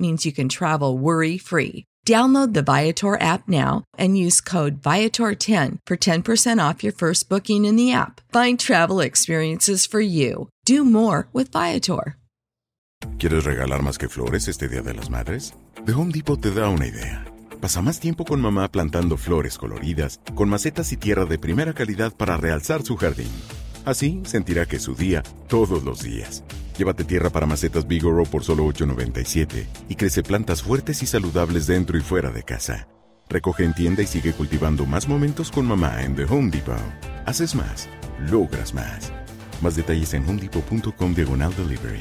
means you can travel worry free. Download the Viator app now and use code Viator10 for 10% off your first booking in the app. Find travel experiences for you. Do more with Viator. ¿Quieres regalar más que flores este Día de las Madres? The Home Depot te da una idea. Pasa más tiempo con mamá plantando flores coloridas, con macetas y tierra de primera calidad para realzar su jardín. Así sentirá que es su día todos los días. Llévate tierra para macetas Bigoro por solo $8.97 y crece plantas fuertes y saludables dentro y fuera de casa. Recoge en tienda y sigue cultivando más momentos con mamá en The Home Depot. Haces más, logras más. Más detalles en homedepot.com diagonal delivery.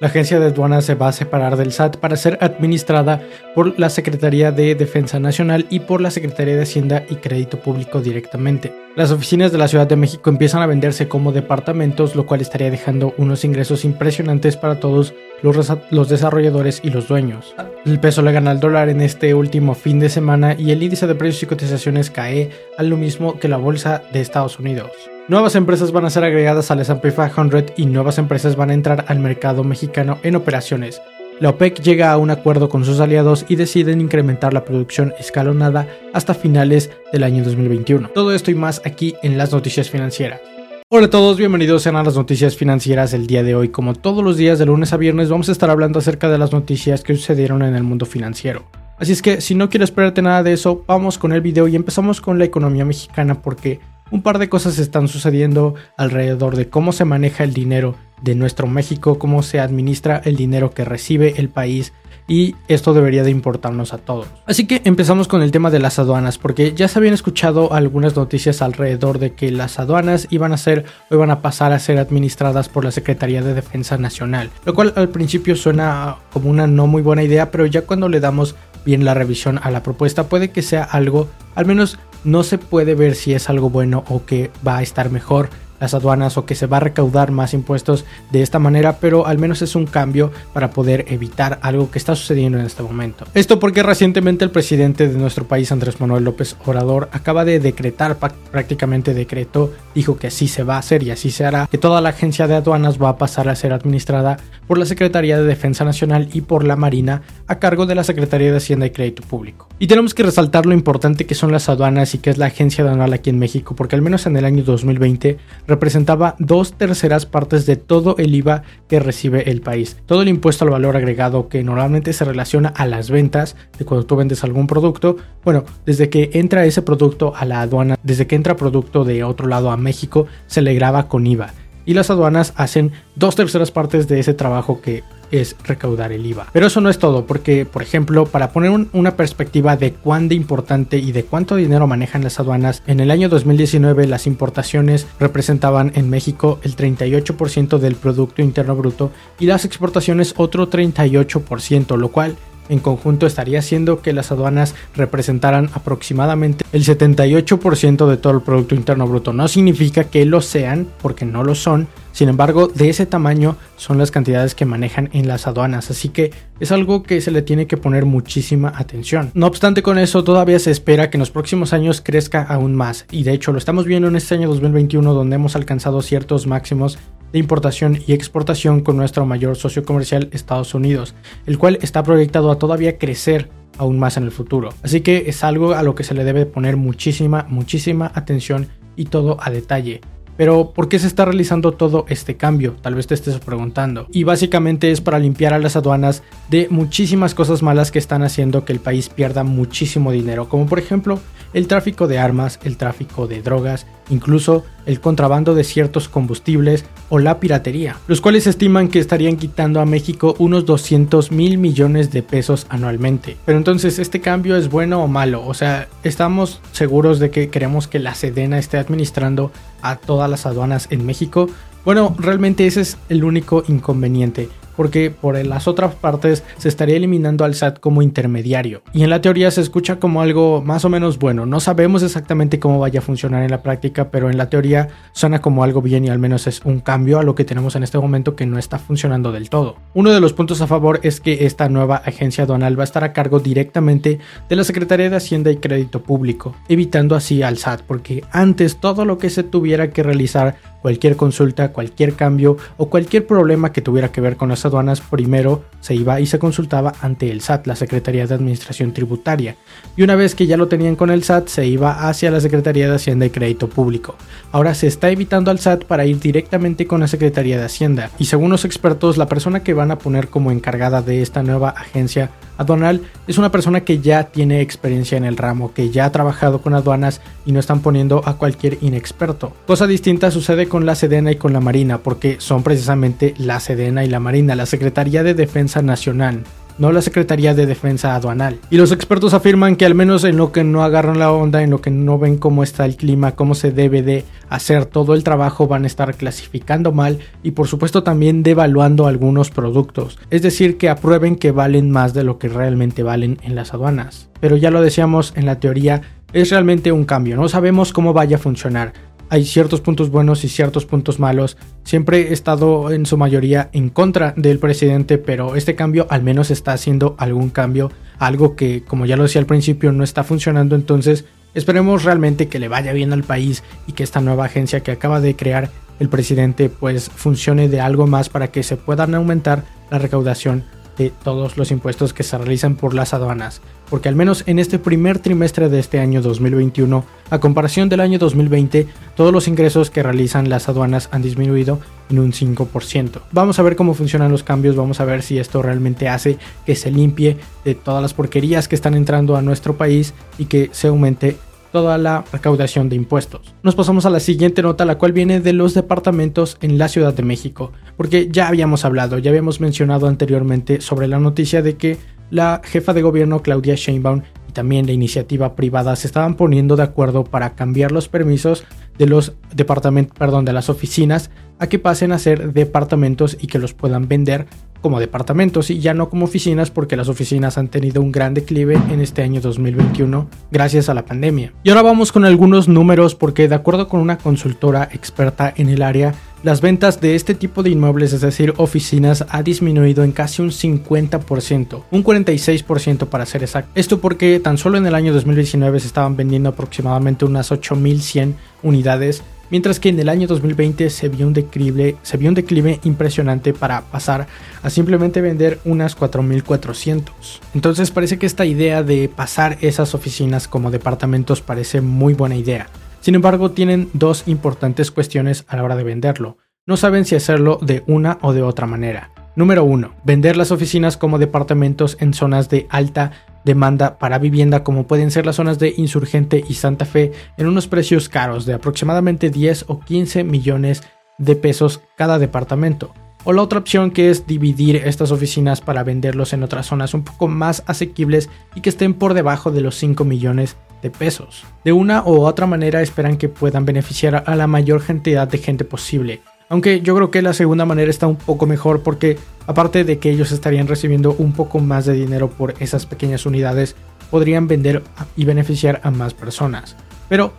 La agencia de aduanas se va a separar del SAT para ser administrada por la Secretaría de Defensa Nacional y por la Secretaría de Hacienda y Crédito Público directamente. Las oficinas de la Ciudad de México empiezan a venderse como departamentos, lo cual estaría dejando unos ingresos impresionantes para todos los, desarrolladores y los dueños. El peso le gana al dólar en este último fin de semana y el índice de precios y cotizaciones cae a lo mismo que la bolsa de Estados Unidos. Nuevas empresas van a ser agregadas al S&P 500 y nuevas empresas van a entrar al mercado mexicano en operaciones. La OPEC llega a un acuerdo con sus aliados y deciden incrementar la producción escalonada hasta finales del año 2021. Todo esto y más aquí en las noticias financieras. Hola a todos, bienvenidos a las noticias financieras del día de hoy. Como todos los días de lunes a viernes vamos a estar hablando acerca de las noticias que sucedieron en el mundo financiero. Así es que si no quieres perderte nada de eso, vamos con el video y empezamos con la economía mexicana porque un par de cosas están sucediendo alrededor de cómo se maneja el dinero de nuestro México, cómo se administra el dinero que recibe el país y esto debería de importarnos a todos. Así que empezamos con el tema de las aduanas, porque ya se habían escuchado algunas noticias alrededor de que las aduanas iban a ser o iban a pasar a ser administradas por la Secretaría de Defensa Nacional, lo cual al principio suena como una no muy buena idea, pero ya cuando le damos bien la revisión a la propuesta puede que sea algo, al menos no se puede ver si es algo bueno o que va a estar mejor las aduanas o que se va a recaudar más impuestos de esta manera, pero al menos es un cambio para poder evitar algo que está sucediendo en este momento. Esto porque recientemente el presidente de nuestro país, Andrés Manuel López Obrador, acaba de decretar, prácticamente decretó, dijo que así se va a hacer y así se hará, que toda la agencia de aduanas va a pasar a ser administrada por la Secretaría de Defensa Nacional y por la Marina a cargo de la Secretaría de Hacienda y Crédito Público. Y tenemos que resaltar lo importante que son las aduanas y que es la agencia aduanal aquí en México, porque al menos en el año 2020 representaba dos terceras partes de todo el IVA que recibe el país. Todo el impuesto al valor agregado que normalmente se relaciona a las ventas de cuando tú vendes algún producto, bueno, desde que entra ese producto a la aduana, desde que entra producto de otro lado a México, se le graba con IVA y las aduanas hacen dos terceras partes de ese trabajo que es recaudar el IVA. Pero eso no es todo, porque, por ejemplo, para poner una perspectiva de cuán de importante y de cuánto dinero manejan las aduanas, en el año 2019 las importaciones representaban en México el 38% del Producto Interno Bruto y las exportaciones otro 38%, lo cual en conjunto estaría haciendo que las aduanas representaran aproximadamente el 78% de todo el Producto Interno Bruto. No significa que lo sean, porque no lo son, sin embargo, de ese tamaño son las cantidades que manejan en las aduanas, así que es algo que se le tiene que poner muchísima atención. No obstante con eso, todavía se espera que en los próximos años crezca aún más, y de hecho lo estamos viendo en este año 2021 donde hemos alcanzado ciertos máximos de importación y exportación con nuestro mayor socio comercial Estados Unidos, el cual está proyectado a todavía crecer aún más en el futuro. Así que es algo a lo que se le debe poner muchísima, muchísima atención y todo a detalle. Pero, ¿por qué se está realizando todo este cambio? Tal vez te estés preguntando. Y básicamente es para limpiar a las aduanas de muchísimas cosas malas que están haciendo que el país pierda muchísimo dinero, como por ejemplo el tráfico de armas, el tráfico de drogas, incluso el contrabando de ciertos combustibles o la piratería, los cuales estiman que estarían quitando a México unos 200 mil millones de pesos anualmente. Pero entonces, ¿este cambio es bueno o malo? O sea, ¿estamos seguros de que queremos que la Sedena esté administrando a todas las aduanas en México? Bueno, realmente ese es el único inconveniente porque por las otras partes se estaría eliminando al SAT como intermediario. Y en la teoría se escucha como algo más o menos bueno. No sabemos exactamente cómo vaya a funcionar en la práctica, pero en la teoría suena como algo bien y al menos es un cambio a lo que tenemos en este momento que no está funcionando del todo. Uno de los puntos a favor es que esta nueva agencia aduanal va a estar a cargo directamente de la Secretaría de Hacienda y Crédito Público, evitando así al SAT, porque antes todo lo que se tuviera que realizar cualquier consulta, cualquier cambio o cualquier problema que tuviera que ver con las aduanas, primero se iba y se consultaba ante el SAT, la Secretaría de Administración Tributaria. Y una vez que ya lo tenían con el SAT, se iba hacia la Secretaría de Hacienda y Crédito Público. Ahora se está evitando al SAT para ir directamente con la Secretaría de Hacienda. Y según los expertos, la persona que van a poner como encargada de esta nueva agencia aduanal es una persona que ya tiene experiencia en el ramo, que ya ha trabajado con aduanas y no están poniendo a cualquier inexperto. Cosa distinta sucede con la Sedena y con la Marina, porque son precisamente la Sedena y la Marina, la Secretaría de Defensa Nacional no la Secretaría de Defensa Aduanal. Y los expertos afirman que al menos en lo que no agarran la onda, en lo que no ven cómo está el clima, cómo se debe de hacer todo el trabajo, van a estar clasificando mal y por supuesto también devaluando algunos productos. Es decir, que aprueben que valen más de lo que realmente valen en las aduanas. Pero ya lo decíamos en la teoría, es realmente un cambio, no sabemos cómo vaya a funcionar hay ciertos puntos buenos y ciertos puntos malos. Siempre he estado en su mayoría en contra del presidente, pero este cambio al menos está haciendo algún cambio, algo que como ya lo decía al principio no está funcionando, entonces esperemos realmente que le vaya bien al país y que esta nueva agencia que acaba de crear el presidente pues funcione de algo más para que se puedan aumentar la recaudación de todos los impuestos que se realizan por las aduanas, porque al menos en este primer trimestre de este año 2021, a comparación del año 2020, todos los ingresos que realizan las aduanas han disminuido en un 5%. Vamos a ver cómo funcionan los cambios, vamos a ver si esto realmente hace que se limpie de todas las porquerías que están entrando a nuestro país y que se aumente toda la recaudación de impuestos. Nos pasamos a la siguiente nota, la cual viene de los departamentos en la Ciudad de México, porque ya habíamos hablado, ya habíamos mencionado anteriormente sobre la noticia de que la jefa de gobierno Claudia Sheinbaum y también la iniciativa privada se estaban poniendo de acuerdo para cambiar los permisos de los departamentos, perdón, de las oficinas a que pasen a ser departamentos y que los puedan vender como departamentos y ya no como oficinas porque las oficinas han tenido un gran declive en este año 2021 gracias a la pandemia. Y ahora vamos con algunos números porque de acuerdo con una consultora experta en el área, las ventas de este tipo de inmuebles, es decir, oficinas, ha disminuido en casi un 50%, un 46% para ser exacto. Esto porque tan solo en el año 2019 se estaban vendiendo aproximadamente unas 8100 unidades mientras que en el año 2020 se vio un declive, se un declive impresionante para pasar a simplemente vender unas 4400. Entonces parece que esta idea de pasar esas oficinas como departamentos parece muy buena idea. Sin embargo, tienen dos importantes cuestiones a la hora de venderlo. No saben si hacerlo de una o de otra manera. Número 1. Vender las oficinas como departamentos en zonas de alta demanda para vivienda como pueden ser las zonas de Insurgente y Santa Fe en unos precios caros de aproximadamente 10 o 15 millones de pesos cada departamento. O la otra opción que es dividir estas oficinas para venderlos en otras zonas un poco más asequibles y que estén por debajo de los 5 millones de pesos. De una u otra manera esperan que puedan beneficiar a la mayor cantidad de gente posible aunque yo creo que la segunda manera está un poco mejor porque aparte de que ellos estarían recibiendo un poco más de dinero por esas pequeñas unidades, podrían vender y beneficiar a más personas. Pero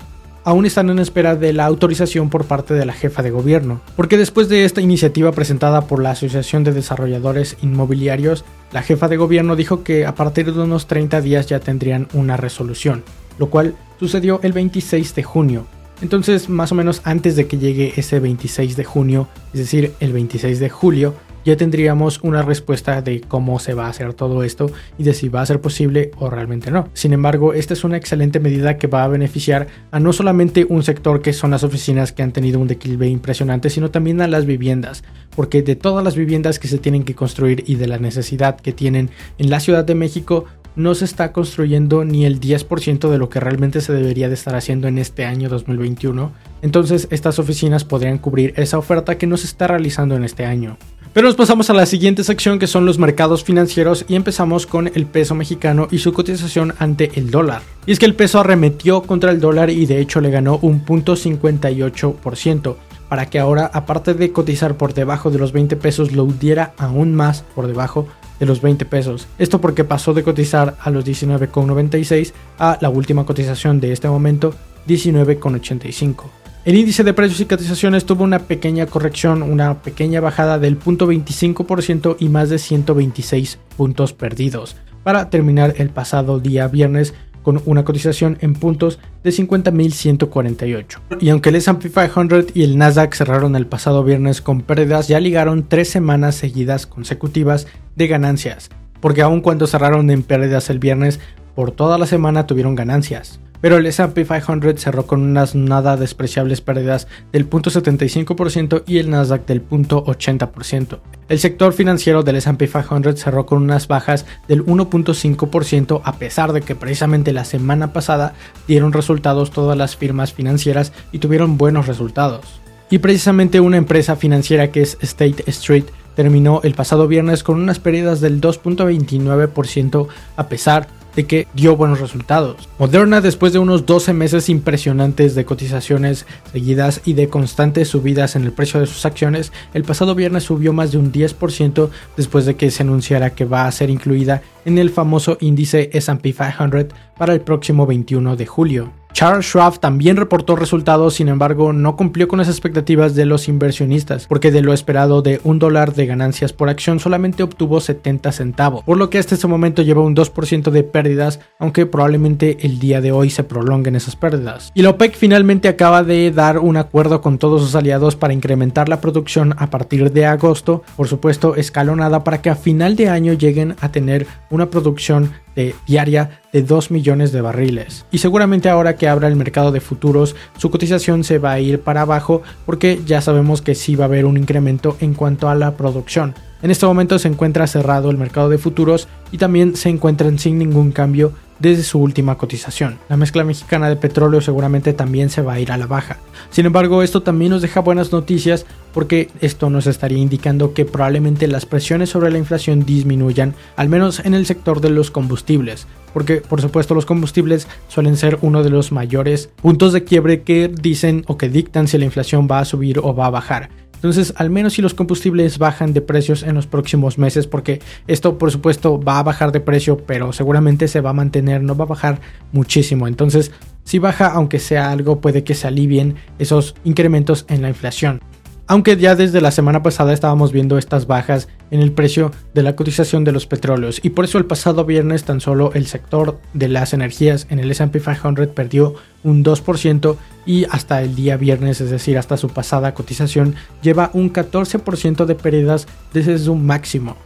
aún están en espera de la autorización por parte de la jefa de gobierno, porque después de esta iniciativa presentada por la Asociación de Desarrolladores Inmobiliarios, la jefa de gobierno dijo que a partir de unos 30 días ya tendrían una resolución, lo cual sucedió el 26 de junio, entonces, más o menos antes de que llegue ese 26 de junio, es decir, el 26 de julio, ya tendríamos una respuesta de cómo se va a hacer todo esto y de si va a ser posible o realmente no. Sin embargo, esta es una excelente medida que va a beneficiar a no solamente un sector que son las oficinas que han tenido un declive impresionante, sino también a las viviendas, porque de todas las viviendas que se tienen que construir y de la necesidad que tienen en la Ciudad de México, no se está construyendo ni el 10% de lo que realmente se debería de estar haciendo en este año 2021. Entonces estas oficinas podrían cubrir esa oferta que no se está realizando en este año. Pero nos pasamos a la siguiente sección que son los mercados financieros y empezamos con el peso mexicano y su cotización ante el dólar. Y es que el peso arremetió contra el dólar y de hecho le ganó un punto 58% para que ahora aparte de cotizar por debajo de los 20 pesos lo hundiera aún más por debajo de los 20 pesos. Esto porque pasó de cotizar a los 19,96 a la última cotización de este momento 19,85. El índice de precios y cotizaciones tuvo una pequeña corrección, una pequeña bajada del 0.25% y más de 126 puntos perdidos, para terminar el pasado día viernes con una cotización en puntos de 50.148. Y aunque el S&P 500 y el Nasdaq cerraron el pasado viernes con pérdidas, ya ligaron tres semanas seguidas consecutivas de ganancias, porque aun cuando cerraron en pérdidas el viernes, por toda la semana tuvieron ganancias pero el S&P 500 cerró con unas nada despreciables pérdidas del 0.75% y el Nasdaq del 0.80%. El sector financiero del S&P 500 cerró con unas bajas del 1.5% a pesar de que precisamente la semana pasada dieron resultados todas las firmas financieras y tuvieron buenos resultados. Y precisamente una empresa financiera que es State Street terminó el pasado viernes con unas pérdidas del 2.29% a pesar de que dio buenos resultados. Moderna, después de unos 12 meses impresionantes de cotizaciones seguidas y de constantes subidas en el precio de sus acciones, el pasado viernes subió más de un 10% después de que se anunciara que va a ser incluida en el famoso índice SP 500 para el próximo 21 de julio. Charles Schwab también reportó resultados, sin embargo, no cumplió con las expectativas de los inversionistas, porque de lo esperado de un dólar de ganancias por acción solamente obtuvo 70 centavos, por lo que hasta este momento lleva un 2% de pérdidas, aunque probablemente el día de hoy se prolonguen esas pérdidas. Y la OPEC finalmente acaba de dar un acuerdo con todos sus aliados para incrementar la producción a partir de agosto, por supuesto escalonada para que a final de año lleguen a tener una producción diaria de 2 millones de barriles. Y seguramente ahora que abra el mercado de futuros, su cotización se va a ir para abajo porque ya sabemos que sí va a haber un incremento en cuanto a la producción. En este momento se encuentra cerrado el mercado de futuros y también se encuentran sin ningún cambio desde su última cotización. La mezcla mexicana de petróleo seguramente también se va a ir a la baja. Sin embargo, esto también nos deja buenas noticias porque esto nos estaría indicando que probablemente las presiones sobre la inflación disminuyan, al menos en el sector de los combustibles, porque por supuesto los combustibles suelen ser uno de los mayores puntos de quiebre que dicen o que dictan si la inflación va a subir o va a bajar. Entonces, al menos si los combustibles bajan de precios en los próximos meses, porque esto por supuesto va a bajar de precio, pero seguramente se va a mantener, no va a bajar muchísimo. Entonces, si baja, aunque sea algo, puede que se alivien esos incrementos en la inflación aunque ya desde la semana pasada estábamos viendo estas bajas en el precio de la cotización de los petróleos y por eso el pasado viernes tan solo el sector de las energías en el S&P 500 perdió un 2% y hasta el día viernes, es decir, hasta su pasada cotización, lleva un 14% de pérdidas desde su máximo.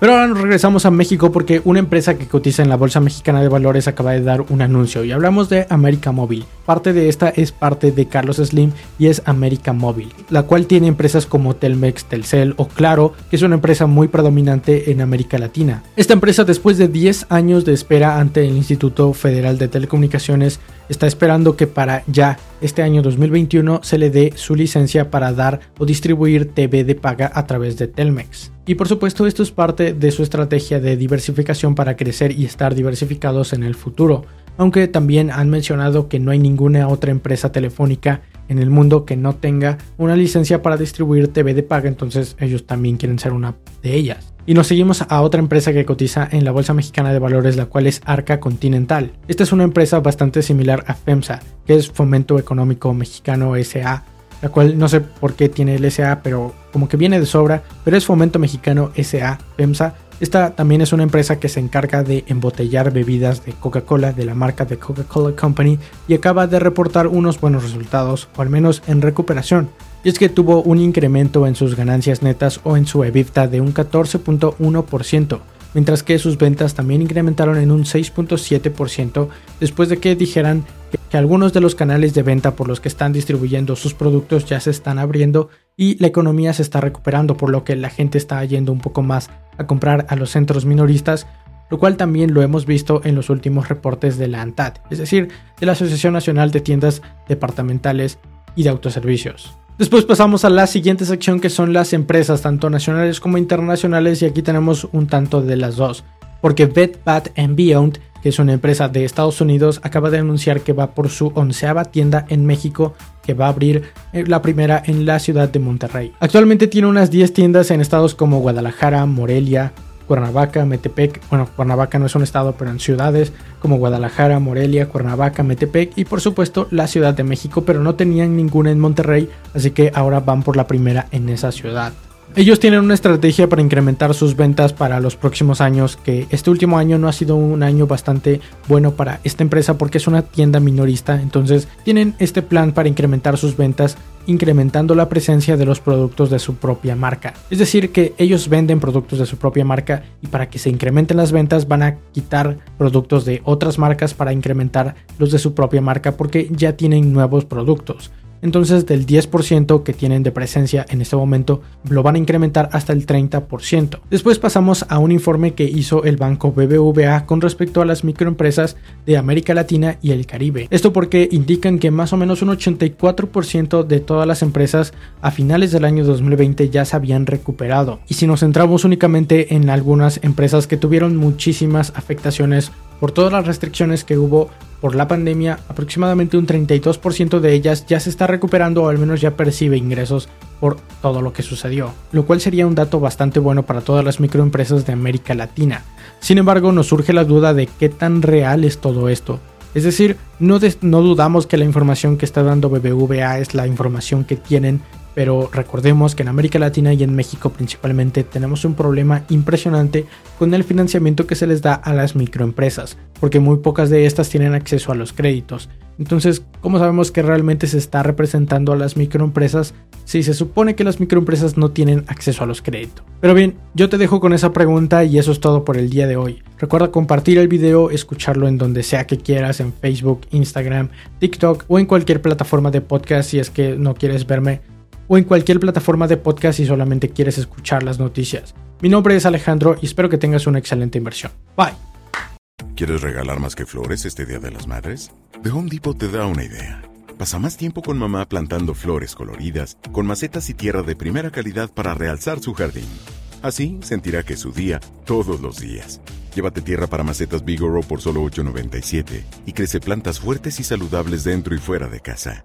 Pero ahora nos regresamos a México porque una empresa que cotiza en la Bolsa Mexicana de Valores acaba de dar un anuncio y hablamos de América Móvil. Parte de esta es parte de Carlos Slim y es América Móvil, la cual tiene empresas como Telmex, Telcel o Claro, que es una empresa muy predominante en América Latina. Esta empresa después de 10 años de espera ante el Instituto Federal de Telecomunicaciones está esperando que para ya este año 2021 se le dé su licencia para dar o distribuir TV de paga a través de Telmex. Y por supuesto esto es parte de su estrategia de diversificación para crecer y estar diversificados en el futuro, aunque también han mencionado que no hay ninguna otra empresa telefónica en el mundo que no tenga una licencia para distribuir TV de paga, entonces ellos también quieren ser una de ellas. Y nos seguimos a otra empresa que cotiza en la Bolsa Mexicana de Valores, la cual es Arca Continental. Esta es una empresa bastante similar a FEMSA, que es Fomento Económico Mexicano SA, la cual no sé por qué tiene el SA, pero como que viene de sobra, pero es Fomento Mexicano SA, FEMSA. Esta también es una empresa que se encarga de embotellar bebidas de Coca-Cola de la marca de Coca-Cola Company y acaba de reportar unos buenos resultados, o al menos en recuperación. Y es que tuvo un incremento en sus ganancias netas o en su EBITDA de un 14.1%, mientras que sus ventas también incrementaron en un 6.7% después de que dijeran que algunos de los canales de venta por los que están distribuyendo sus productos ya se están abriendo y la economía se está recuperando, por lo que la gente está yendo un poco más a comprar a los centros minoristas, lo cual también lo hemos visto en los últimos reportes de la ANTAD, es decir, de la Asociación Nacional de Tiendas Departamentales y de Autoservicios. Después pasamos a la siguiente sección que son las empresas, tanto nacionales como internacionales, y aquí tenemos un tanto de las dos. Porque Bed Bath Beyond, que es una empresa de Estados Unidos, acaba de anunciar que va por su onceava tienda en México, que va a abrir eh, la primera en la ciudad de Monterrey. Actualmente tiene unas 10 tiendas en estados como Guadalajara, Morelia, Cuernavaca, Metepec, bueno, Cuernavaca no es un estado, pero en ciudades como Guadalajara, Morelia, Cuernavaca, Metepec y por supuesto la Ciudad de México, pero no tenían ninguna en Monterrey, así que ahora van por la primera en esa ciudad. Ellos tienen una estrategia para incrementar sus ventas para los próximos años, que este último año no ha sido un año bastante bueno para esta empresa porque es una tienda minorista, entonces tienen este plan para incrementar sus ventas incrementando la presencia de los productos de su propia marca. Es decir, que ellos venden productos de su propia marca y para que se incrementen las ventas van a quitar productos de otras marcas para incrementar los de su propia marca porque ya tienen nuevos productos entonces del 10% que tienen de presencia en este momento lo van a incrementar hasta el 30%. Después pasamos a un informe que hizo el banco BBVA con respecto a las microempresas de América Latina y el Caribe. Esto porque indican que más o menos un 84% de todas las empresas a finales del año 2020 ya se habían recuperado. Y si nos centramos únicamente en algunas empresas que tuvieron muchísimas afectaciones por todas las restricciones que hubo por la pandemia, aproximadamente un 32% de ellas ya se está recuperando o al menos ya percibe ingresos por todo lo que sucedió, lo cual sería un dato bastante bueno para todas las microempresas de América Latina. Sin embargo, nos surge la duda de qué tan real es todo esto. Es decir, no, dudamos que la información que está dando BBVA es la información que tienen pero recordemos que en América Latina y en México principalmente tenemos un problema impresionante con el financiamiento que se les da a las microempresas, porque muy pocas de estas tienen acceso a los créditos. Entonces, ¿cómo sabemos que realmente se está representando a las microempresas si se supone que las microempresas no tienen acceso a los créditos? Pero bien, yo te dejo con esa pregunta y eso es todo por el día de hoy. Recuerda compartir el video, escucharlo en donde sea que quieras, en Facebook, Instagram, TikTok o en cualquier plataforma de podcast si es que no quieres verme o en cualquier plataforma de podcast si solamente quieres escuchar las noticias. Mi nombre es Alejandro y espero que tengas una excelente inversión. Bye. ¿Quieres regalar más que flores este Día de las Madres? The Home Depot te da una idea. Pasa más tiempo con mamá plantando flores coloridas, con macetas y tierra de primera calidad para realzar su jardín. Así sentirá que es su día todos los días. Llévate tierra para macetas Bigoro por solo $8.97 y crece plantas fuertes y saludables dentro y fuera de casa.